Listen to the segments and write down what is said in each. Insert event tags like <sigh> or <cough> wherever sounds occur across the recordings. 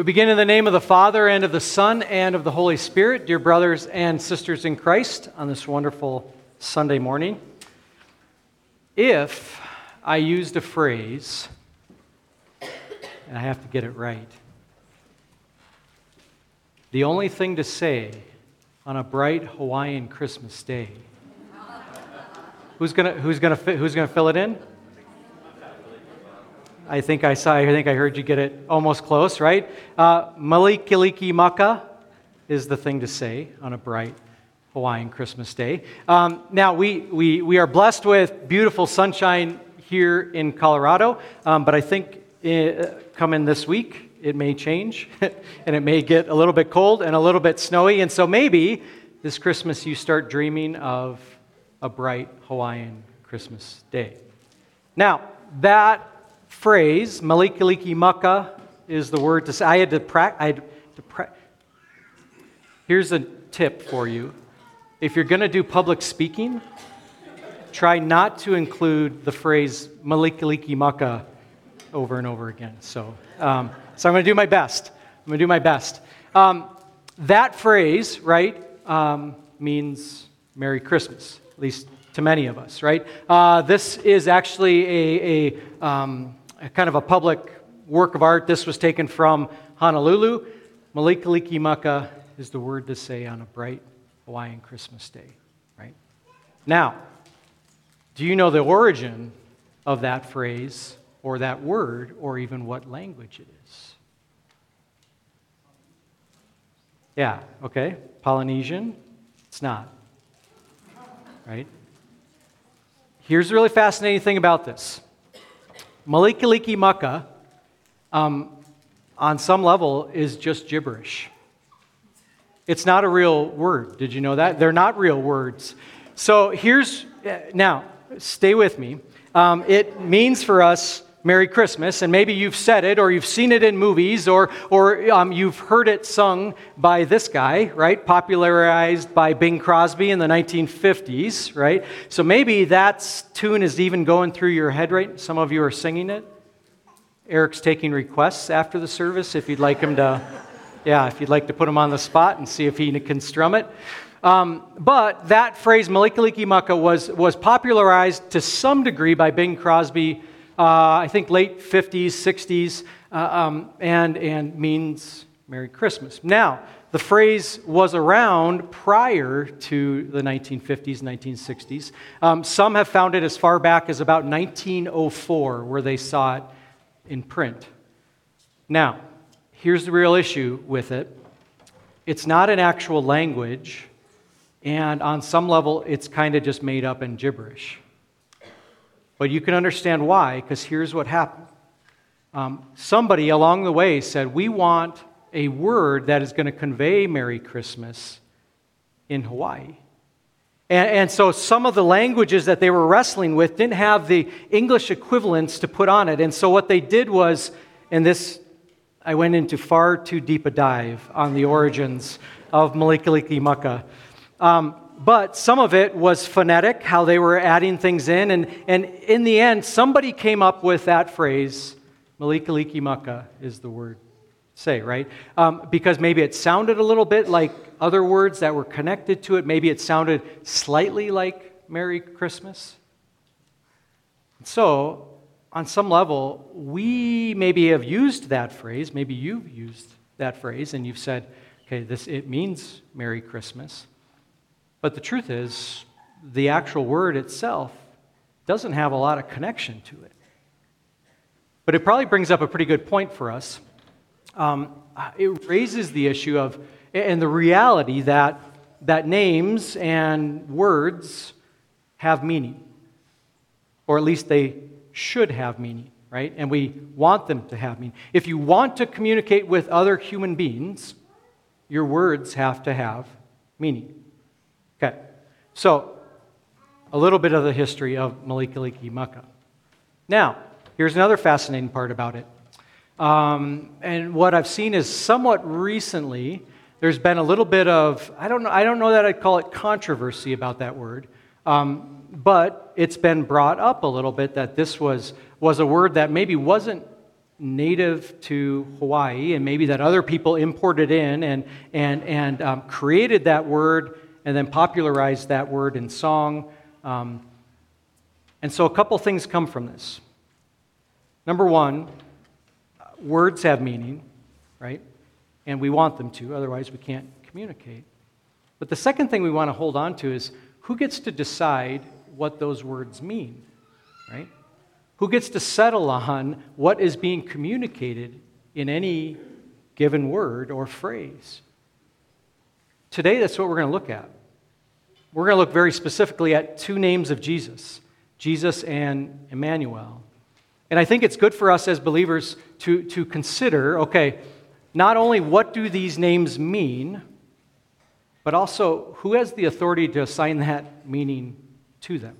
We begin in the name of the Father, and of the Son, and of the Holy Spirit, dear brothers and sisters in Christ, on this wonderful Sunday morning. If I used a phrase, and I have to get it right, the only thing to say on a bright Hawaiian Christmas day, who's going who's gonna, who's gonna fill it in? I think I saw, I think I heard you get it almost close, right? Uh, Mele Kalikimaka is the thing to say on a bright Hawaiian Christmas day. Um, now, we, we, we are blessed with beautiful sunshine here in Colorado, um, but I think it, uh, coming this week, it may change <laughs> and it may get a little bit cold and a little bit snowy. And so maybe this Christmas you start dreaming of a bright Hawaiian Christmas day. Now, that phrase, Mele Kalikimaka, is the word to say. I had to practice. Pra- Here's a tip for you. If you're going to do public speaking, try not to include the phrase Mele Kalikimaka over and over again. So, um, so I'm going to do my best. I'm going to do my best. Um, that phrase, right, um, means Merry Christmas, at least to many of us, right? Uh, this is actually a, a um, kind of a public work of art. This was taken from Honolulu. Mele Kalikimaka is the word to say on a bright Hawaiian Christmas day, right? Now, do you know the origin of that phrase or that word or even what language it is? Yeah, okay. Polynesian? It's not. Right? Here's the really fascinating thing about this Mele Kalikimaka, um, on some level, is just gibberish. It's not a real word. Did you know that? They're not real words. So here's, now, stay with me. Um, it means for us Merry Christmas, and maybe you've said it or you've seen it in movies or, or um, you've heard it sung by this guy, right? Popularized by Bing Crosby in the 1950s, right? So maybe that tune is even going through your head right. Some of you are singing it. Eric's taking requests after the service if you'd like him to, yeah, if you'd like to put him on the spot and see if he can strum it. Um, but that phrase, Mele Kalikimaka, was, was popularized to some degree by Bing Crosby I think late 50s, 60s, uh, um, and, and means Merry Christmas. Now, the phrase was around prior to the 1950s, 1960s. Um, some have found it as far back as about 1904, where they saw it in print. Now, here's the real issue with it it's not an actual language, and on some level, it's kind of just made up and gibberish. But you can understand why, because here's what happened. Um, somebody along the way said, We want a word that is going to convey Merry Christmas in Hawaii. And, and, so some of the languages that they were wrestling with didn't have the English equivalents to put on it. And so what they did was, and this, I went into far too deep a dive on the origins of Mele Kalikimaka. Um, but some of it was phonetic, how they were adding things in. And, and in the end, somebody came up with that phrase, Mele Kalikimaka is the word say, right? Um, because maybe it sounded a little bit like other words that were connected to it. Maybe it sounded slightly like Merry Christmas. So, on some level, we maybe have used that phrase. Maybe you've used that phrase and you've said, okay, this, it means Merry Christmas. But the truth is, the actual word itself doesn't have a lot of connection to it. But it probably brings up a pretty good point for us. Um, it raises the issue of, and the reality that, that names and words have meaning, or at least they should have meaning, right? And we want them to have meaning. If you want to communicate with other human beings, your words have to have meaning. So a little bit of the history of Mele Kalikimaka. Now, here's another fascinating part about it. Um, and what I've seen is somewhat recently, there's been a little bit of, I don't know, I don't know that I'd call it controversy about that word, um, but it's been brought up a little bit that this was, was a word that maybe wasn't native to Hawaii, and maybe that other people imported in and, and, and um, created that word and then popularized that word in song. Um, and so a couple things come from this. Number one, words have meaning, right? And we want them to, otherwise, we can't communicate. But the second thing we want to hold on to is who gets to decide what those words mean, right? Who gets to settle on what is being communicated in any given word or phrase? Today, that's what we're going to look at. We're going to look very specifically at two names of Jesus Jesus and Emmanuel. And I think it's good for us as believers to, to consider okay, not only what do these names mean, but also who has the authority to assign that meaning to them.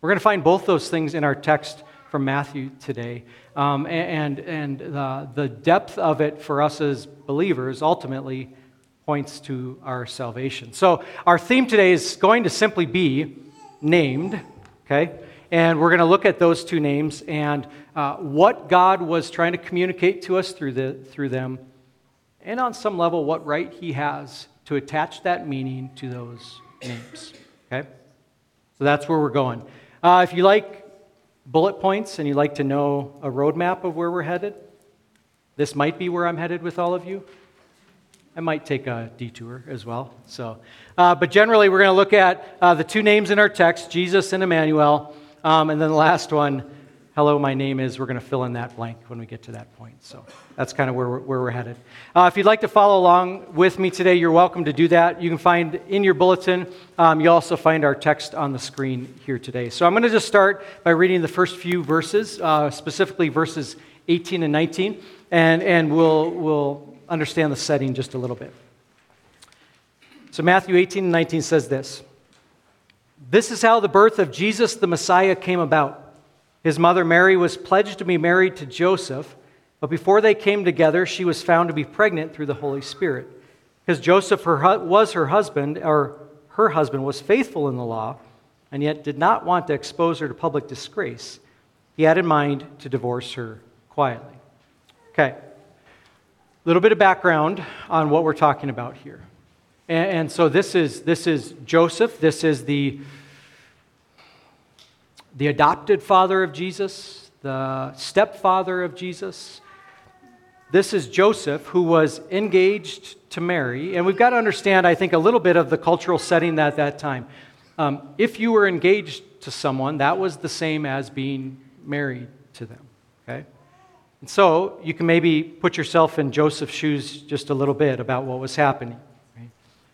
We're going to find both those things in our text from Matthew today. Um, and and the, the depth of it for us as believers ultimately points to our salvation. So, our theme today is going to simply be named, okay? And we're going to look at those two names and uh, what God was trying to communicate to us through, the, through them, and on some level, what right He has to attach that meaning to those names, okay? So, that's where we're going. Uh, if you like bullet points and you like to know a roadmap of where we're headed, this might be where I'm headed with all of you. I might take a detour as well. So, uh, but generally, we're going to look at uh, the two names in our text, Jesus and Emmanuel, um, and then the last one, hello, my name is. We're going to fill in that blank when we get to that point. So that's kind of where we're, where we're headed. Uh, if you'd like to follow along with me today, you're welcome to do that. You can find in your bulletin, um, you'll also find our text on the screen here today. So I'm going to just start by reading the first few verses, uh, specifically verses 18 and 19, and, and we'll, we'll understand the setting just a little bit. So Matthew 18 and 19 says this This is how the birth of Jesus the Messiah came about. His mother Mary was pledged to be married to Joseph, but before they came together, she was found to be pregnant through the Holy Spirit. Because Joseph her, was her husband, or her husband was faithful in the law, and yet did not want to expose her to public disgrace, he had in mind to divorce her quietly. Okay. A little bit of background on what we're talking about here. And, and so this is, this is Joseph. This is the the adopted father of Jesus, the stepfather of Jesus. This is Joseph, who was engaged to Mary. And we've got to understand, I think, a little bit of the cultural setting at that time. Um, if you were engaged to someone, that was the same as being married to them. Okay? And so you can maybe put yourself in Joseph's shoes just a little bit about what was happening.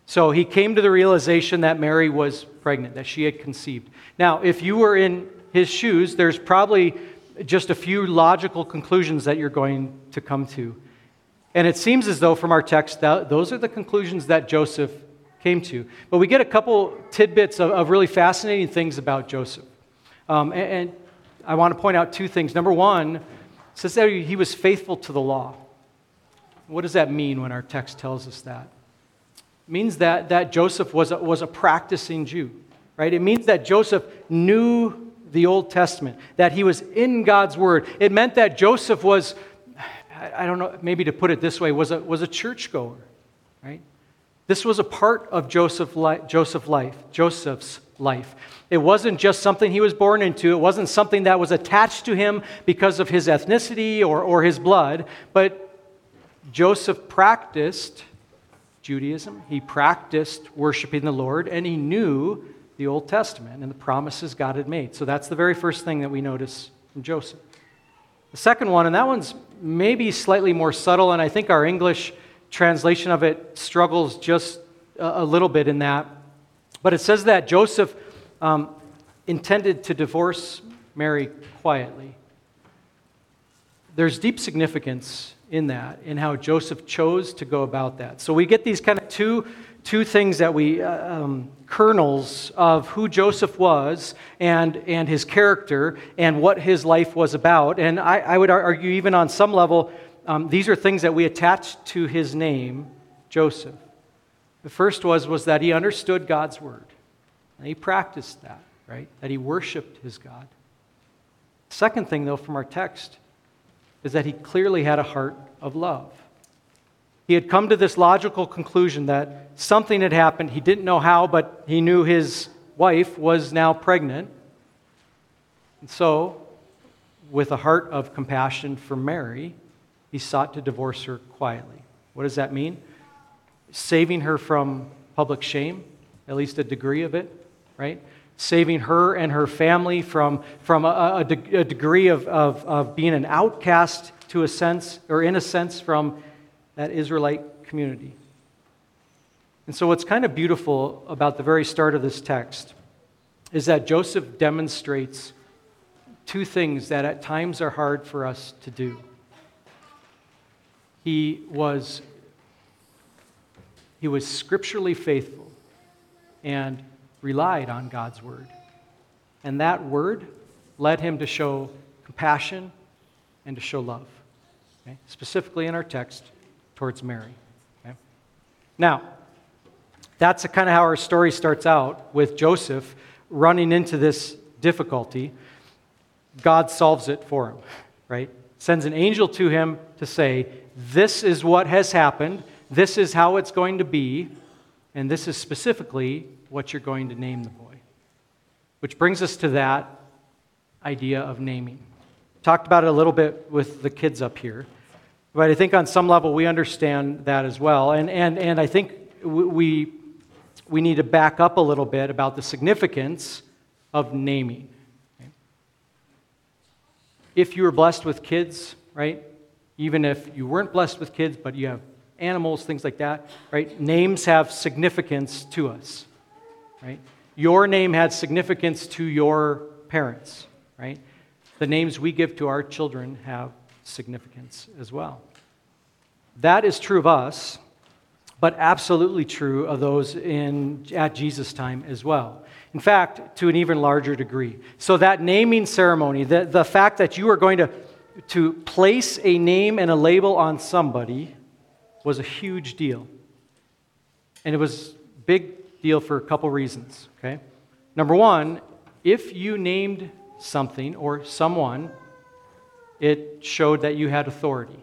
So he came to the realization that Mary was pregnant, that she had conceived. Now, if you were in his shoes, there's probably just a few logical conclusions that you're going to come to. And it seems as though from our text, that those are the conclusions that Joseph came to. But we get a couple tidbits of, of really fascinating things about Joseph. Um, and, and, I want to point out two things. Number one, says that he was faithful to the law. What does that mean when our text tells us that? It means that, that Joseph was a, was a practicing Jew right? It means that Joseph knew the Old Testament, that he was in God's Word. It meant that Joseph was, I don't know, maybe to put it this way, was a, was a churchgoer, right? This was a part of Joseph li- Joseph life, Joseph's life. It wasn't just something he was born into. It wasn't something that was attached to him because of his ethnicity or, or his blood. But Joseph practiced Judaism. He practiced worshiping the Lord, and he knew the Old Testament and the promises God had made. So that's the very first thing that we notice from Joseph. The second one, and that one's maybe slightly more subtle, and I think our English translation of it struggles just a, little bit in that. But it says that Joseph um, intended to divorce Mary quietly. There's deep significance in that, in how Joseph chose to go about that. So we get these kind of two two things that we, uh, um, kernels of who Joseph was and, and his character and what his life was about. And I, I would argue, even on some level, um, these are things that we attach to his name, Joseph. The first was, was that he understood God's word. And he practiced that, right? That he worshiped his God. Second thing, though, from our text, is that he clearly had a heart of love. He had come to this logical conclusion that something had happened. He didn't know how, but he knew his wife was now pregnant. And so, with a heart of compassion for Mary, he sought to divorce her quietly. What does that mean? Saving her from public shame, at least a degree of it, right? Saving her and her family from, from a, a, a degree of, of, of being an outcast to a sense, or in a sense, from that Israelite community. And so, what's kind of beautiful about the very start of this text is that Joseph demonstrates two things that at times are hard for us to do. He was, he was scripturally faithful and relied on God's word. And that word led him to show compassion and to show love, okay? specifically in our text towards Mary. Okay? Now, that's kind of how our story starts out with Joseph running into this difficulty. God solves it for him, right? Sends an angel to him to say, This is what has happened, this is how it's going to be, and this is specifically what you're going to name the boy. Which brings us to that idea of naming. Talked about it a little bit with the kids up here. But I think on some level we understand that as well. And, and, and I think we, we need to back up a little bit about the significance of naming. If you were blessed with kids, right? Even if you weren't blessed with kids, but you have animals, things like that, right? Names have significance to us, right? Your name had significance to your parents, right? The names we give to our children have significance as well. That is true of us, but absolutely true of those in, at Jesus' time as well. In fact, to an even larger degree. So, that naming ceremony, the, the fact that you are going to, to place a name and a label on somebody, was a huge deal. And it was big deal for a couple reasons, okay? Number one, if you named something or someone it showed that you had authority.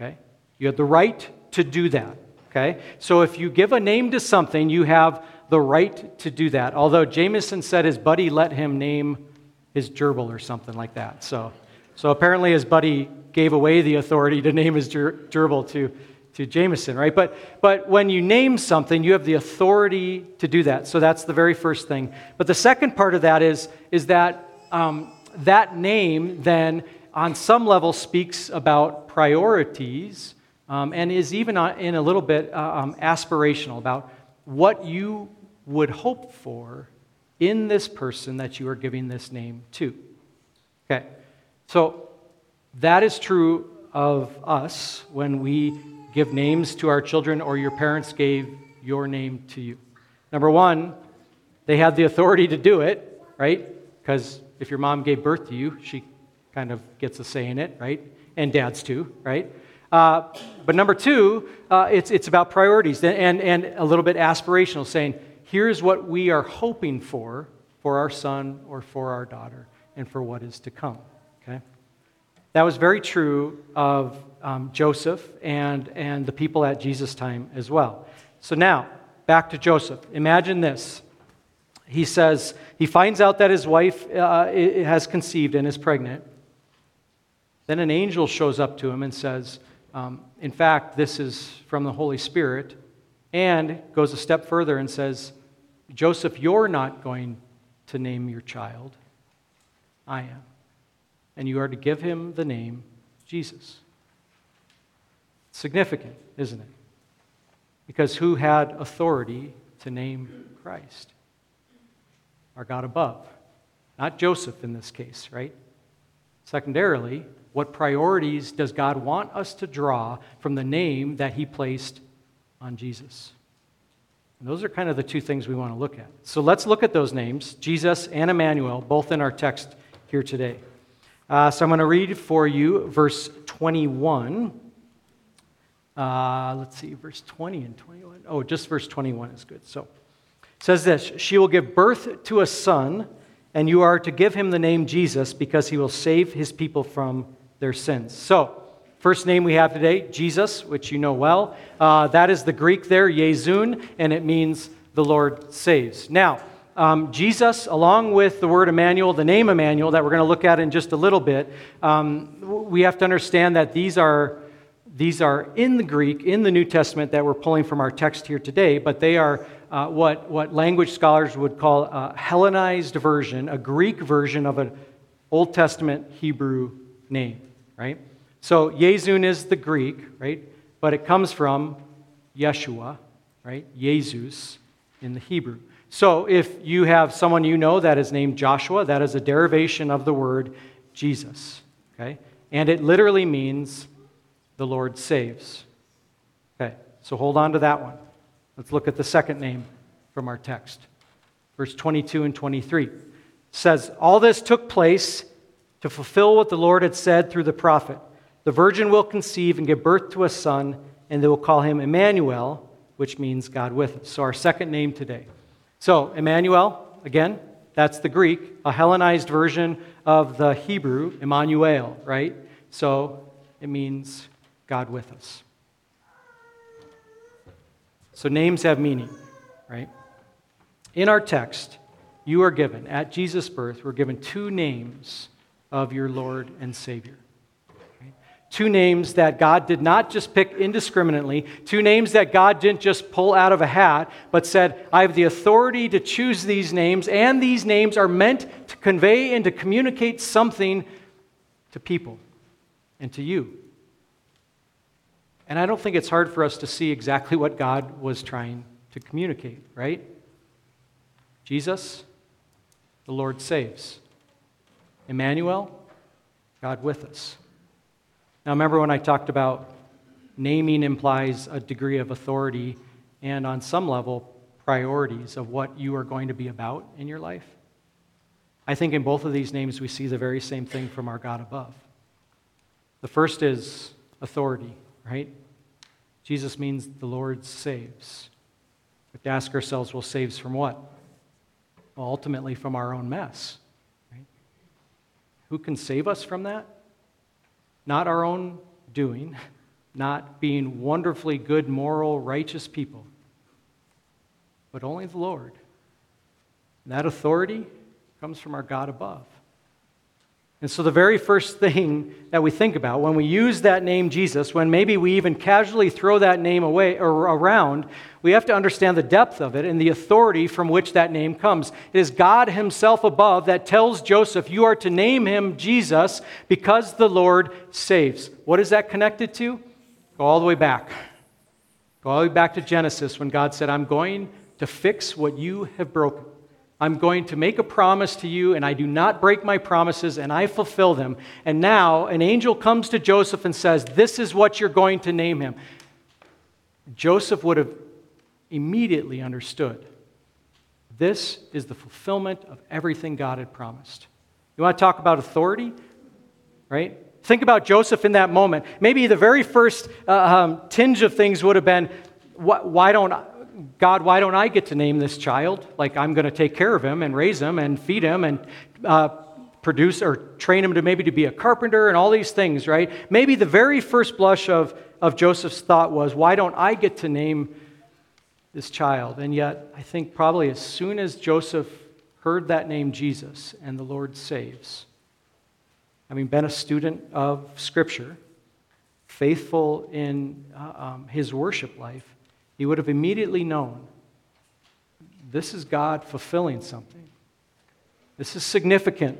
Okay? You had the right to do that. Okay? So if you give a name to something, you have the right to do that. Although Jameson said his buddy let him name his gerbil or something like that. So, so apparently his buddy gave away the authority to name his ger- gerbil to, to Jameson, right? But, but when you name something, you have the authority to do that. So that's the very first thing. But the second part of that is, is that um, that name then on some level speaks about priorities um, and is even in a little bit uh, um, aspirational about what you would hope for in this person that you are giving this name to. Okay, so that is true of us when we give names to our children or your parents gave your name to you. Number one, they had the authority to do it, right? Because if your mom gave birth to you, she kind of gets a say in it, right? And dads too, right? Uh, but number two, uh, it's, it's about priorities and, and a little bit aspirational, saying, here's what we are hoping for for our son or for our daughter and for what is to come. That was very true of um, Joseph and, and the people at Jesus' time as well. So now, back to Joseph. Imagine this he says, he finds out that his wife uh, has conceived and is pregnant. Then an angel shows up to him and says, um, In fact, this is from the Holy Spirit, and goes a step further and says, Joseph, you're not going to name your child. I am. And you are to give him the name Jesus. Significant, isn't it? Because who had authority to name Christ? our God above. Not Joseph in this case, right? Secondarily, what priorities does God want us to draw from the name that He placed on Jesus? And those are kind of the two things we want to look at. So let's look at those names Jesus and Emmanuel, both in our text here today. Uh, so I'm going to read for you verse 21. Uh, let's see, verse 20 and 21. Oh, just verse 21 is good. So it says this She will give birth to a son, and you are to give him the name Jesus because he will save his people from their sins. So, First name we have today, Jesus, which you know well. Uh, that is the Greek there, Yezun, and it means the Lord saves. Now, um, Jesus, along with the word Emmanuel, the name Emmanuel, that we're going to look at in just a little bit, um, we have to understand that these are, these are in the Greek, in the New Testament, that we're pulling from our text here today, but they are uh, what, what language scholars would call a Hellenized version, a Greek version of an Old Testament Hebrew name, right? So Yezun is the Greek, right? But it comes from Yeshua, right? Jesus in the Hebrew. So if you have someone you know that is named Joshua, that is a derivation of the word Jesus, okay? And it literally means the Lord saves. Okay, so hold on to that one. Let's look at the second name from our text. Verse 22 and 23 says, All this took place to fulfill what the Lord had said through the prophet. The virgin will conceive and give birth to a son, and they will call him Emmanuel, which means God with us. So, our second name today. So, Emmanuel, again, that's the Greek, a Hellenized version of the Hebrew, Emmanuel, right? So, it means God with us. So, names have meaning, right? In our text, you are given, at Jesus' birth, we're given two names of your Lord and Savior. Two names that God did not just pick indiscriminately, two names that God didn't just pull out of a hat, but said, I have the authority to choose these names, and these names are meant to convey and to communicate something to people and to you. And I don't think it's hard for us to see exactly what God was trying to communicate, right? Jesus, the Lord saves. Emmanuel, God with us. Now, remember when I talked about naming implies a degree of authority and, on some level, priorities of what you are going to be about in your life? I think in both of these names we see the very same thing from our God above. The first is authority, right? Jesus means the Lord saves. We have to ask ourselves, well, saves from what? Well, ultimately from our own mess. Right? Who can save us from that? Not our own doing, not being wonderfully good, moral, righteous people, but only the Lord. And that authority comes from our God above. And so, the very first thing that we think about when we use that name Jesus, when maybe we even casually throw that name away or around, we have to understand the depth of it and the authority from which that name comes. It is God Himself above that tells Joseph, You are to name him Jesus because the Lord saves. What is that connected to? Go all the way back. Go all the way back to Genesis when God said, I'm going to fix what you have broken. I'm going to make a promise to you, and I do not break my promises, and I fulfill them. And now an angel comes to Joseph and says, This is what you're going to name him. Joseph would have immediately understood this is the fulfillment of everything God had promised. You want to talk about authority? Right? Think about Joseph in that moment. Maybe the very first uh, um, tinge of things would have been, why don't God, why don't I get to name this child? Like, I'm going to take care of him and raise him and feed him and uh, produce or train him to maybe to be a carpenter and all these things, right? Maybe the very first blush of, of Joseph's thought was, why don't I get to name this child? And yet, I think probably as soon as Joseph heard that name Jesus and the Lord saves, having been a student of Scripture, faithful in uh, um, his worship life, he would have immediately known this is God fulfilling something. This is significant.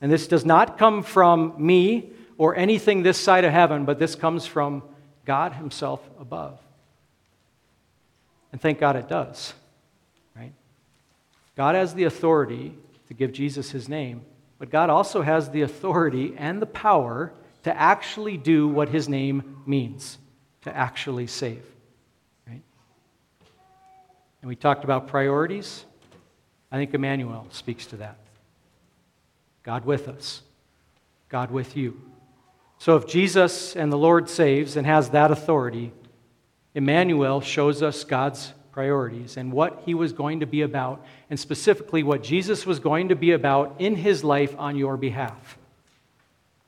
And this does not come from me or anything this side of heaven, but this comes from God Himself above. And thank God it does. Right? God has the authority to give Jesus His name, but God also has the authority and the power to actually do what His name means to actually save. And we talked about priorities. I think Emmanuel speaks to that. God with us, God with you. So if Jesus and the Lord saves and has that authority, Emmanuel shows us God's priorities and what he was going to be about, and specifically what Jesus was going to be about in his life on your behalf.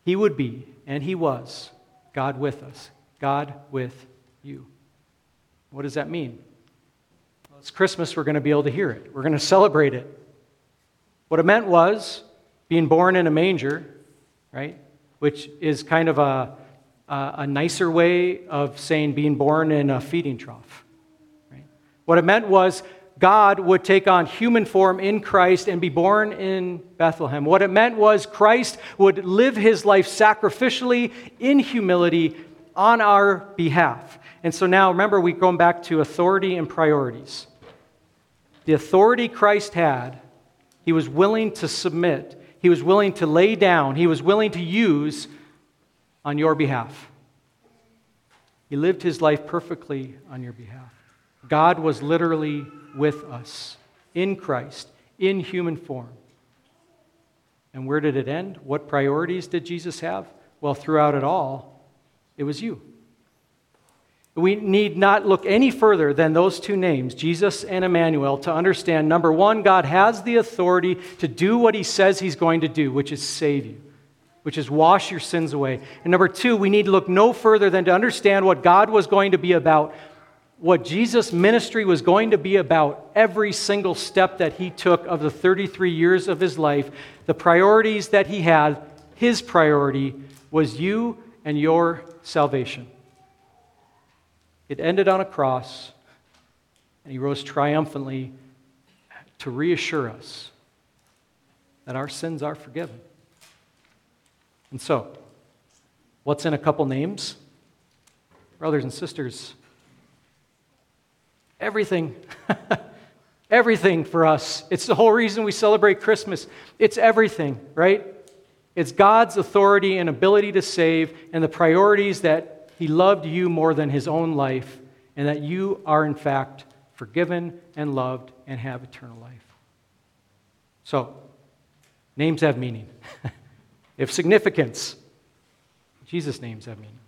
He would be, and he was, God with us. God with you. What does that mean? It's Christmas, we're going to be able to hear it. We're going to celebrate it. What it meant was being born in a manger, right? Which is kind of a, a, a nicer way of saying being born in a feeding trough. Right? What it meant was God would take on human form in Christ and be born in Bethlehem. What it meant was Christ would live his life sacrificially in humility on our behalf. And so now remember, we're going back to authority and priorities. The authority Christ had, he was willing to submit, he was willing to lay down, he was willing to use on your behalf. He lived his life perfectly on your behalf. God was literally with us in Christ, in human form. And where did it end? What priorities did Jesus have? Well, throughout it all, it was you. We need not look any further than those two names, Jesus and Emmanuel, to understand number one, God has the authority to do what he says he's going to do, which is save you, which is wash your sins away. And number two, we need to look no further than to understand what God was going to be about what Jesus' ministry was going to be about every single step that he took of the 33 years of his life, the priorities that he had, his priority was you and your salvation. It ended on a cross, and he rose triumphantly to reassure us that our sins are forgiven. And so, what's in a couple names? Brothers and sisters, Everything. <laughs> everything for us. It's the whole reason we celebrate Christmas. It's everything, right? It's God's authority and ability to save and the priorities that He loved you more than His own life, and that you are, in fact, forgiven and loved and have eternal life. So, names have meaning. <laughs> if significance, Jesus' names have meaning.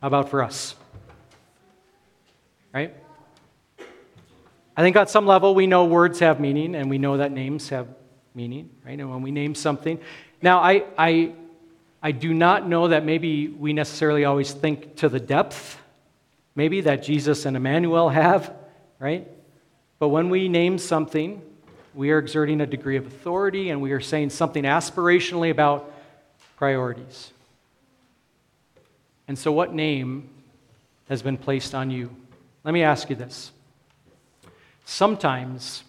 How about for us? right? I think on some level we know words have meaning and we know that names have meaning, right? And when we name something. Now, I, I, I do not know that maybe we necessarily always think to the depth, maybe that Jesus and Emmanuel have, right? But when we name something, we are exerting a degree of authority and we are saying something aspirationally about priorities. And so, what name has been placed on you? Let me ask you this. Sometimes,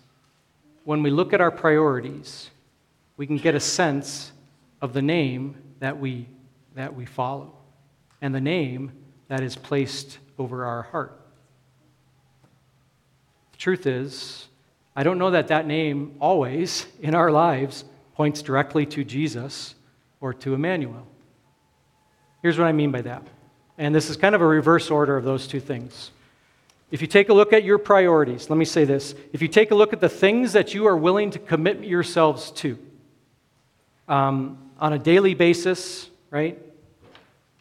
when we look at our priorities, we can get a sense of the name that we, that we follow and the name that is placed over our heart. The truth is, I don't know that that name always <laughs> in our lives points directly to Jesus or to Emmanuel. Here's what I mean by that. And this is kind of a reverse order of those two things. If you take a look at your priorities, let me say this. If you take a look at the things that you are willing to commit yourselves to um, on a daily basis, right?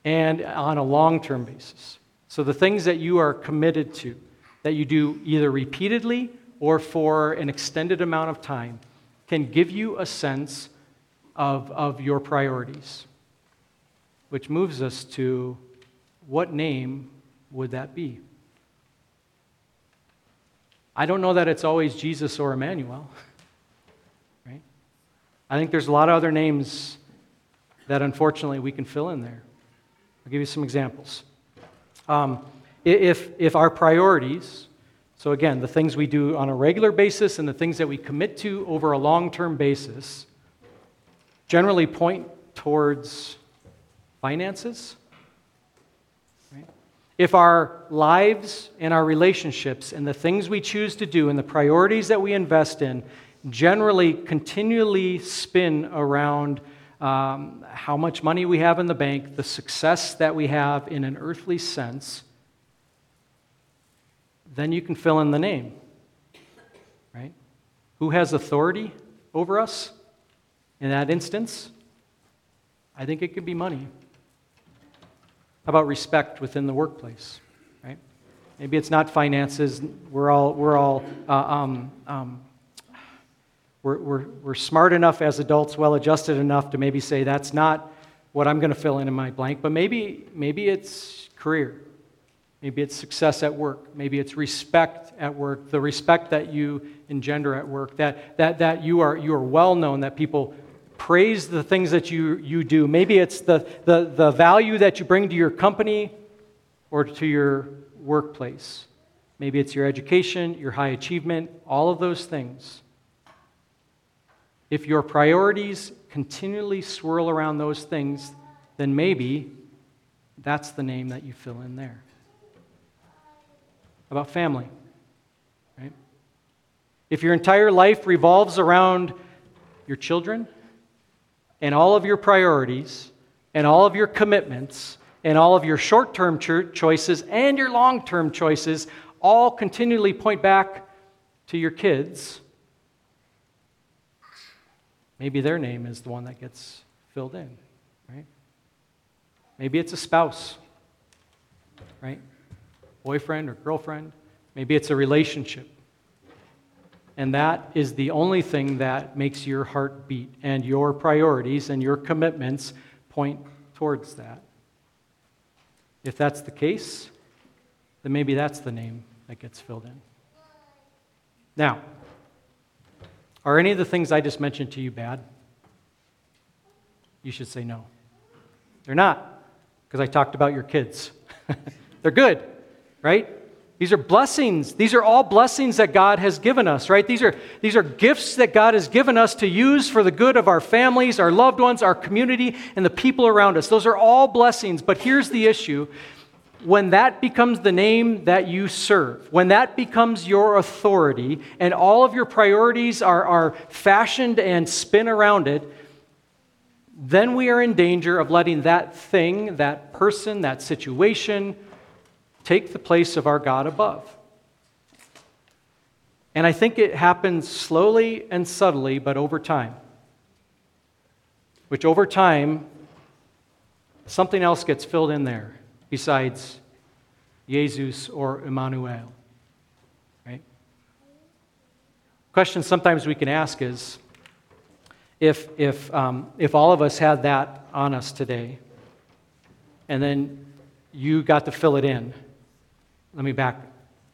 And on a long term basis. So the things that you are committed to, that you do either repeatedly or for an extended amount of time, can give you a sense of, of your priorities. Which moves us to what name would that be? I don't know that it's always Jesus or Emmanuel. <laughs> Right? I think there's a lot of other names that unfortunately we can fill in there. I'll give you some examples. Um, if, if our priorities, so again, the things we do on a regular basis and the things that we commit to over a long term basis, generally point towards finances, if our lives and our relationships and the things we choose to do and the priorities that we invest in generally continually spin around um, how much money we have in the bank, the success that we have in an earthly sense, then you can fill in the name. Right? Who has authority over us in that instance? I think it could be money. How about respect within the workplace? Right? Maybe it's not finances. We're all, we're all uh, um, um, we're, we're, we're smart enough as adults, well adjusted enough to maybe say that's not what I'm going to fill in in my blank, but maybe, maybe it's career. Maybe it's success at work. Maybe it's respect at work, the respect that you engender at work, that, that, that you, are, you are well known, that people praise the things that you, you do. Maybe it's the, the, the value that you bring to your company or to your workplace. Maybe it's your education, your high achievement, all of those things. If your priorities continually swirl around those things, then maybe that's the name that you fill in there. About family, right? If your entire life revolves around your children and all of your priorities and all of your commitments and all of your short term choices and your long term choices all continually point back to your kids, maybe their name is the one that gets filled in, right? Maybe it's a spouse, right? Boyfriend or girlfriend. Maybe it's a relationship. And that is the only thing that makes your heart beat, and your priorities and your commitments point towards that. If that's the case, then maybe that's the name that gets filled in. Now, are any of the things I just mentioned to you bad? You should say no. They're not, because I talked about your kids. <laughs> They're good, right? These are blessings. These are all blessings that God has given us, right? These are, these are gifts that God has given us to use for the good of our families, our loved ones, our community, and the people around us. Those are all blessings. But here's the issue when that becomes the name that you serve, when that becomes your authority, and all of your priorities are, are fashioned and spin around it, then we are in danger of letting that thing, that person, that situation, take the place of our God above. And I think it happens slowly and subtly, but over time. Which over time, something else gets filled in there besides Jesus or Emmanuel. Right? Question sometimes we can ask is if, if, um, if all of us had that on us today, and then you got to fill it in let me back.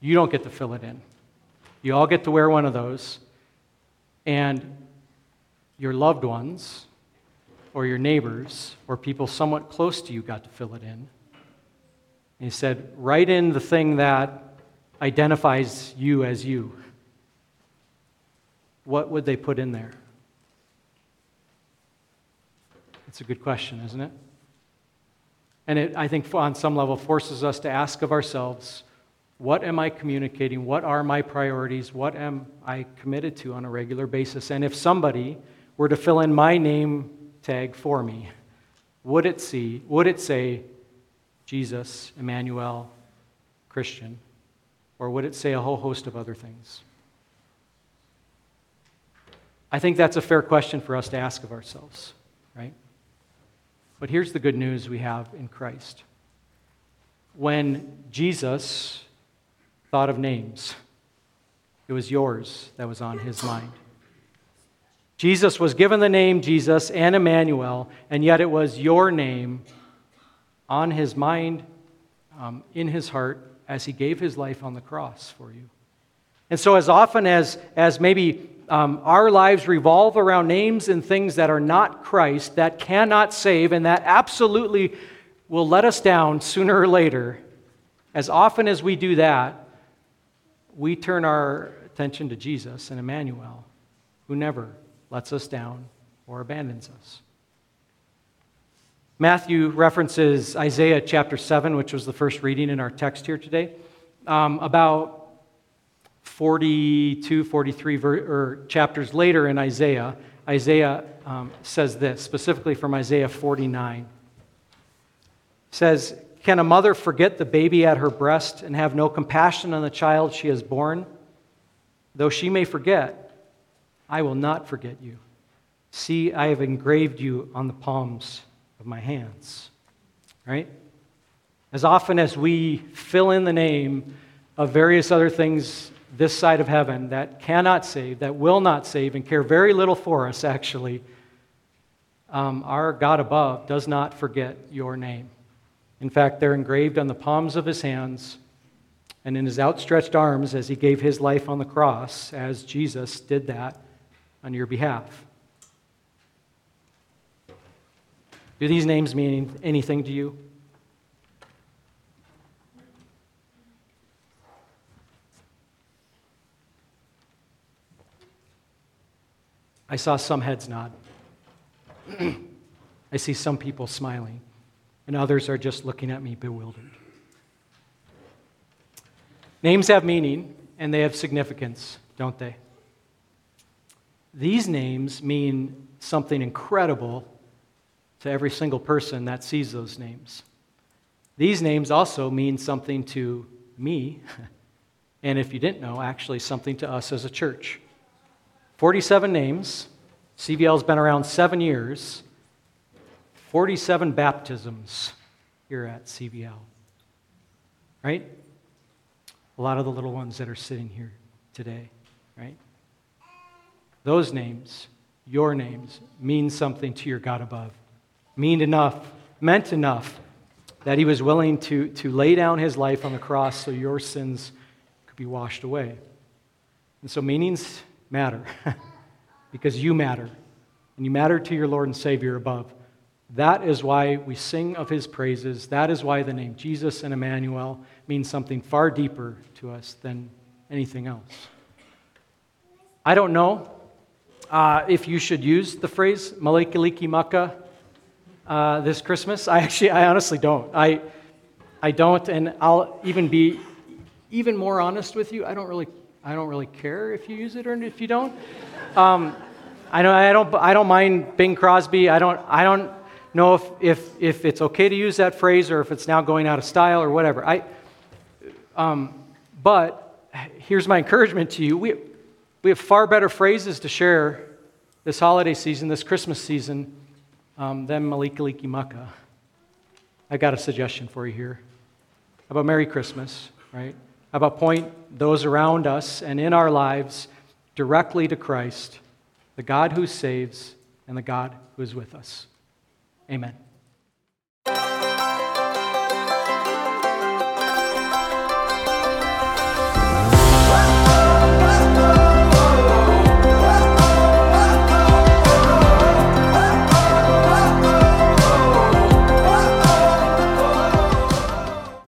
You don't get to fill it in. You all get to wear one of those, and your loved ones, or your neighbors, or people somewhat close to you got to fill it in. And he said, write in the thing that identifies you as you. What would they put in there? It's a good question, isn't it? And it, I think, on some level, forces us to ask of ourselves what am I communicating? What are my priorities? What am I committed to on a regular basis? And if somebody were to fill in my name tag for me, would it see, would it say Jesus, Emmanuel, Christian? Or would it say a whole host of other things? I think that's a fair question for us to ask of ourselves, right? But here's the good news we have in Christ. When Jesus thought of names, it was yours that was on his mind. Jesus was given the name Jesus and Emmanuel, and yet it was your name on his mind, um, in his heart, as he gave his life on the cross for you. And so, as often as, as maybe um, our lives revolve around names and things that are not Christ, that cannot save, and that absolutely will let us down sooner or later, as often as we do that, we turn our attention to Jesus and Emmanuel, who never lets us down or abandons us. Matthew references Isaiah chapter 7, which was the first reading in our text here today, um, about 42, 43 ver- or chapters later in Isaiah, Isaiah um, says this, specifically from Isaiah 49. says, Can a mother forget the baby at her breast and have no compassion on the child she has borne? Though she may forget, I will not forget you. See, I have engraved you on the palms of my hands. Right? As often as we fill in the name of various other things this side of heaven that cannot save, that will not save, and care very little for us, actually, um, our God above does not forget your name. In fact, they're engraved on the palms of his hands and in his outstretched arms as he gave his life on the cross, as Jesus did that on your behalf. Do these names mean anything to you? I saw some heads nod. <clears throat> I see some people smiling, and others are just looking at me bewildered. Names have meaning and they have significance, don't they? These names mean something incredible to every single person that sees those names. These names also mean something to me, <laughs> and if you didn't know, actually something to us as a church. 47 names. CVL's been around seven years. 47 baptisms here at CVL. Right? A lot of the little ones that are sitting here today, right? Those names, your names, mean something to your God above. Mean enough, meant enough that he was willing to, to lay down his life on the cross so your sins could be washed away. And so meanings matter <laughs> because you matter. And you matter to your Lord and Savior above. That is why we sing of his praises. That is why the name Jesus and Emmanuel means something far deeper to us than anything else. I don't know uh, if you should use the phrase Mele Kalikimaka uh, this Christmas. I actually, I honestly don't. I, I don't, and I'll even be even more honest with you. I don't really, I don't really care if you use it or if you don't. Um, I don't, I don't, I don't mind Bing Crosby. I don't, I don't know if, if, if it's okay to use that phrase or if it's now going out of style or whatever. I, um, but here's my encouragement to you. We, we have far better phrases to share this holiday season, this Christmas season, um, than Mele Kalikimaka. I got a suggestion for you here. How about Merry Christmas, right? How about point those around us and in our lives directly to Christ, the God who saves and the God who is with us. Amen.